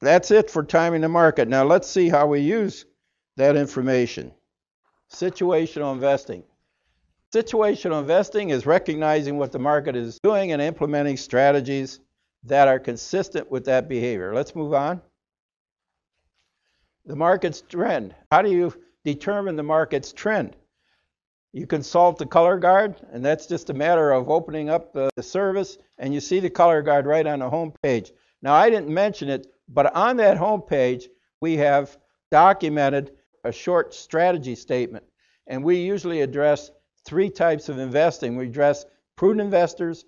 That's it for timing the market. Now let's see how we use that information. Situational investing. Situational investing is recognizing what the market is doing and implementing strategies that are consistent with that behavior. Let's move on. The market's trend. How do you determine the market's trend? You consult the color guard, and that's just a matter of opening up the, service, and you see the color guard right on the home page. Now, I didn't mention it, but on that home page, we have documented a short strategy statement, and we usually address three types of investing. We address prudent investors,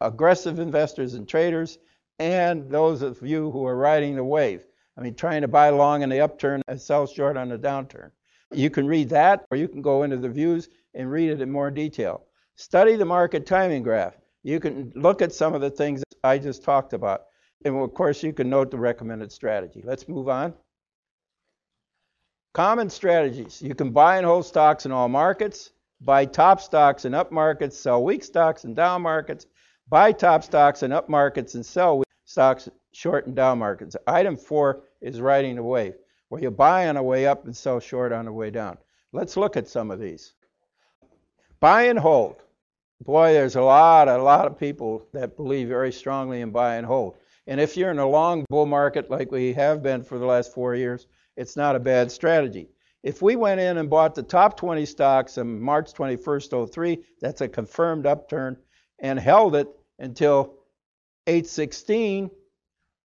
aggressive investors and traders, and those of you who are riding the wave. I mean, trying to buy long in the upturn and sell short on the downturn. You can read that, or you can go into the views and read it in more detail. Study the market timing graph. You can look at some of the things I just talked about. And of course, you can note the recommended strategy. Let's move on. Common strategies. You can buy and hold stocks in all markets, buy top stocks in up markets, sell weak stocks in down markets, buy top stocks in up markets, and sell weak stocks short and down markets. Item four is riding the wave, where you buy on the way up and sell short on the way down. Let's look at some of these. Buy and hold. Boy, there's a lot, a lot of people that believe very strongly in buy and hold. And if you're in a long bull market like we have been for the last four years, it's not a bad strategy. If we went in and bought the top 20 stocks on March 21st, 03, that's a confirmed upturn, and held it until 816,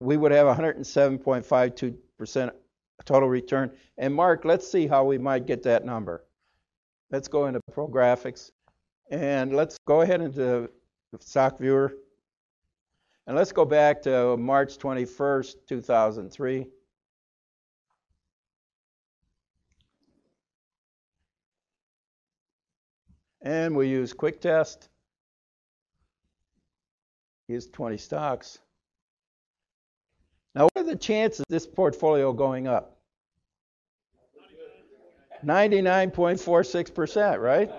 we would have 107.52% total return. And Mark, let's see how we might get that number. Let's go into Pro Graphics, and let's go ahead into the stock viewer. And let's go back to March 21st, 2003. And we use quick test. Here's 20 stocks. Now, what are the chances of this portfolio going up? 99.46%, right?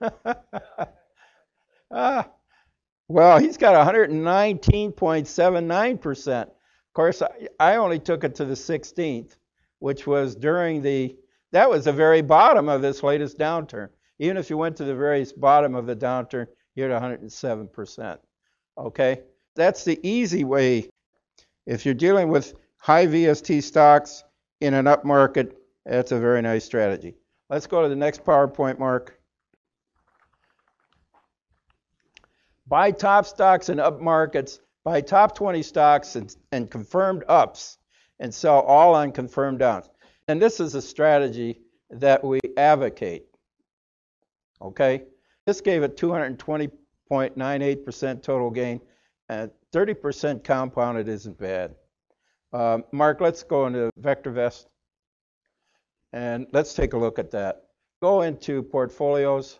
well, he's got 119.79%. Of course, I only took it to the 16th, which was during the, that was the very bottom of this latest downturn. Even if you went to the very bottom of the downturn, you're at 107%. Okay? That's the easy way. If you're dealing with high VST stocks in an up market, that's a very nice strategy. Let's go to the next PowerPoint, Mark. Buy top stocks in up markets, buy top 20 stocks and, and confirmed ups, and sell all on confirmed downs. And this is a strategy that we advocate. Okay? This gave a 220.98% total gain, and 30% compounded isn't bad. Uh, Mark, let's go into VectorVest and let's take a look at that. Go into portfolios.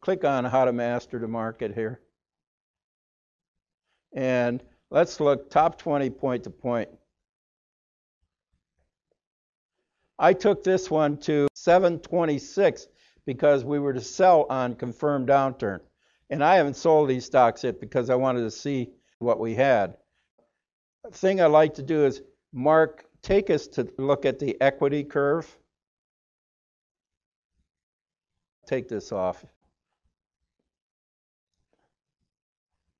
Click on how to master the market here. And let's look top 20 point to point. I took this one to 726 because we were to sell on confirmed downturn. And I haven't sold these stocks yet because I wanted to see what we had. The thing I like to do is mark, take us to look at the equity curve. Take this off.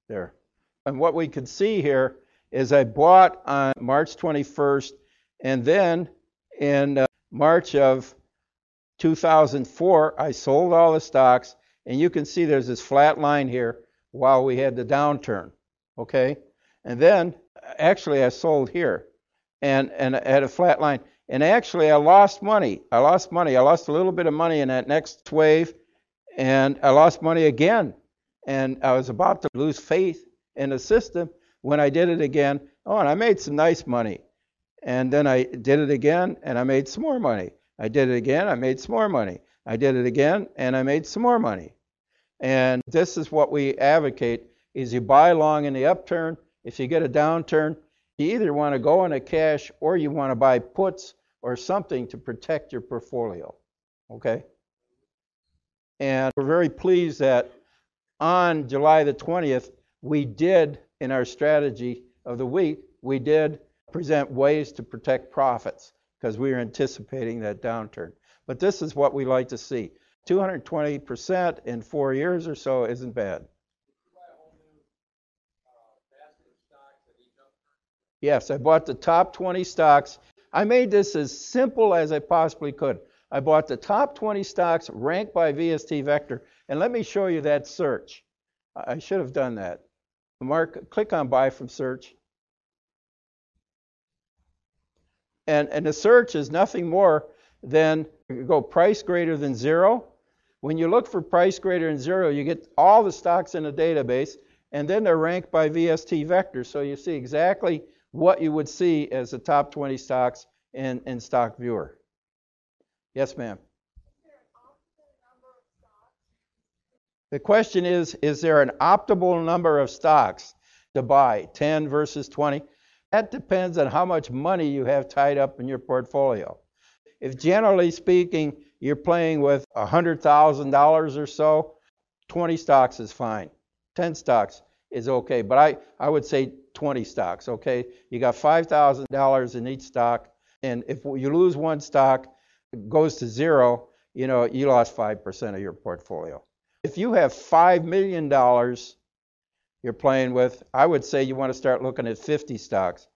There. And what we can see here is I bought on March 21st, and then in uh, March of 2004, I sold all the stocks, and you can see there's this flat line here while we had the downturn. Okay? And then actually I sold here and, and I had a flat line. And actually I lost money. I lost money. I lost a little bit of money in that next wave And I lost money again. And I was about to lose faith in the system when I did it again. Oh, and I made some nice money. And then I did it again and I made some more money. I did it again, I made some more money. I did it again and I made some more money. And this is what we advocate is you buy long in the upturn. If you get a downturn, you either want to go into cash or you want to buy puts or something to protect your portfolio. Okay? And we're very pleased that on July the 20th, we did, in our strategy of the week, we did present ways to protect profits because we are anticipating that downturn. But this is what we like to see. 220% in four years or so isn't bad. Yes, I bought the top 20 stocks. I made this as simple as I possibly could. I bought the top 20 stocks ranked by VST Vector. And let me show you that search. I should have done that. Mark, click on Buy from Search. And, and the search is nothing more than go price greater than zero. When you look for price greater than zero, you get all the stocks in the database, and then they're ranked by VST Vector. So you see exactly what you would see as the top 20 stocks in, in Stock Viewer. Yes, ma'am. The question is Is there an optimal number of stocks to buy, 10 versus 20? That depends on how much money you have tied up in your portfolio. If generally speaking, you're playing with $100,000 or so, 20 stocks is fine. 10 stocks is okay. But I, I would say 20 stocks, okay? You got $5,000 in each stock. And if you lose one stock, goes to zero, you know, you lost 5% of your portfolio. If you have $5 million you're playing with, I would say you want to start looking at 50 stocks.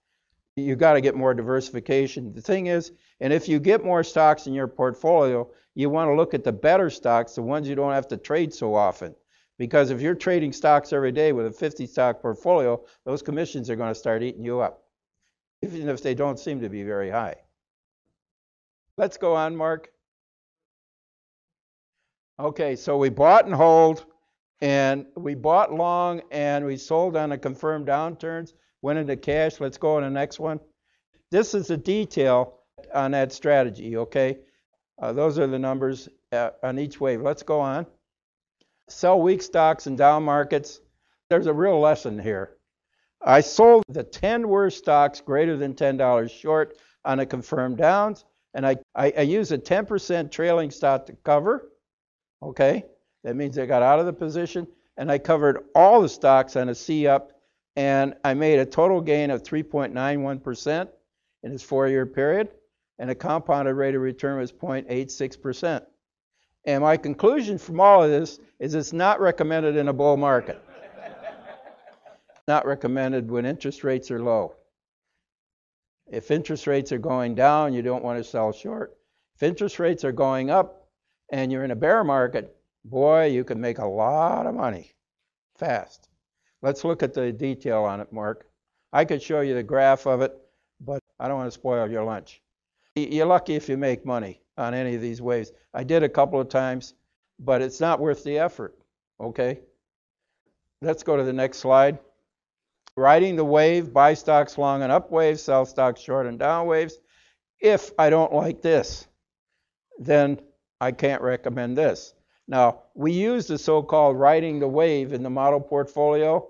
You got to get more diversification. The thing is, and if you get more stocks in your portfolio, you want to look at the better stocks, the ones you don't have to trade so often. Because if you're trading stocks every day with a 50 stock portfolio, those commissions are going to start eating you up, even if they don't seem to be very high. Let's go on, Mark. Okay, so we bought and hold, and we bought long and we sold on the confirmed downturns, went into cash. Let's go on the next one. This is the detail on that strategy, okay? Uh, those are the numbers uh, on each wave. Let's go on. Sell weak stocks in down markets. There's a real lesson here. I sold the 10 worst stocks greater than $10 short on a confirmed downs, and I, I, I use a 10% trailing stop to cover. Okay, that means I got out of the position, and I covered all the stocks on a C up, and I made a total gain of 3.91% in this four year period and a compounded rate of return was 0.86%. And my conclusion from all of this is it's not recommended in a bull market. not recommended when interest rates are low. If interest rates are going down, you don't want to sell short. If interest rates are going up and you're in a bear market, boy, you can make a lot of money fast. Let's look at the detail on it, Mark. I could show you the graph of it, but I don't want to spoil your lunch. You're lucky if you make money on any of these waves. I did a couple of times, but it's not worth the effort. Okay? Let's go to the next slide. Riding the wave, buy stocks long and up waves, sell stocks short and down waves. If I don't like this, then I can't recommend this. Now, we use the so called riding the wave in the model portfolio,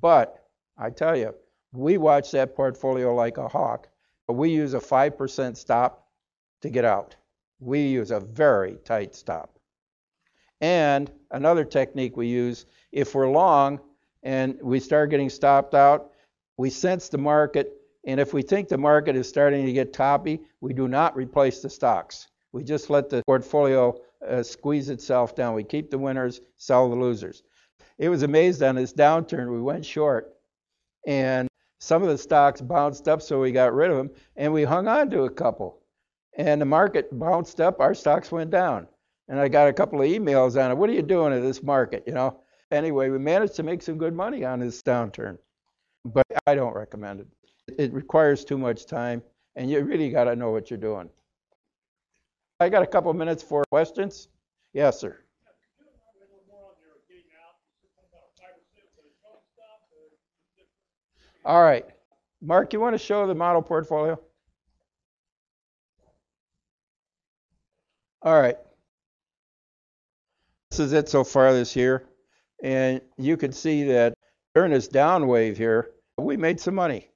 but I tell you, we watch that portfolio like a hawk but we use a 5% stop to get out. We use a very tight stop. And another technique we use, if we're long and we start getting stopped out, we sense the market, and if we think the market is starting to get toppy, we do not replace the stocks. We just let the portfolio uh, squeeze itself down. We keep the winners, sell the losers. It was amazed on this downturn. We went short, and some of the stocks bounced up, so we got rid of them, and we hung on to a couple. And the market bounced up, our stocks went down. And I got a couple of emails on it. What are you doing in this market? You know. Anyway, we managed to make some good money on this downturn, but I don't recommend it. It requires too much time, and you really got to know what you're doing. I got a couple minutes for questions. Yes, sir. All right. Mark, you want to show the model portfolio? All right. This is it so far this year. And you can see that during this down wave here, we made some money.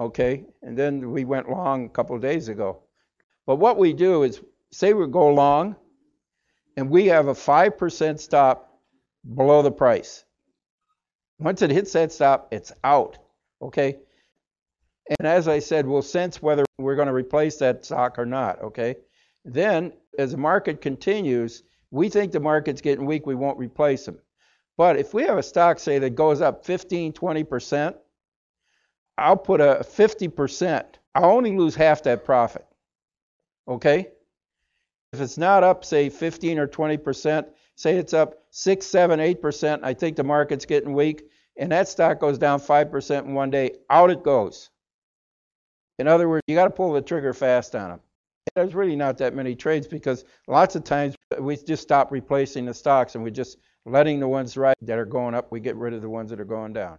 Okay. And then we went long a couple days ago. But what we do is say we go long and we have a 5% stop below the price. Once it hits that stop, it's out. Okay? And as I said, we'll sense whether we're going to replace that stock or not. Okay? Then, as the market continues, we think the market's getting weak, we won't replace them. But if we have a stock, say, that goes up 15, 20%, I'll put a 50%. I'll only lose half that profit. Okay? If it's not up, say 15 or 20%, say it's up 6, 7, 8%, I think the market's getting weak, and that stock goes down 5% in one day, out it goes. In other words, you got to pull the trigger fast on them. There's really not that many trades because lots of times we just stop replacing the stocks and we're just letting the ones right that are going up, we get rid of the ones that are going down.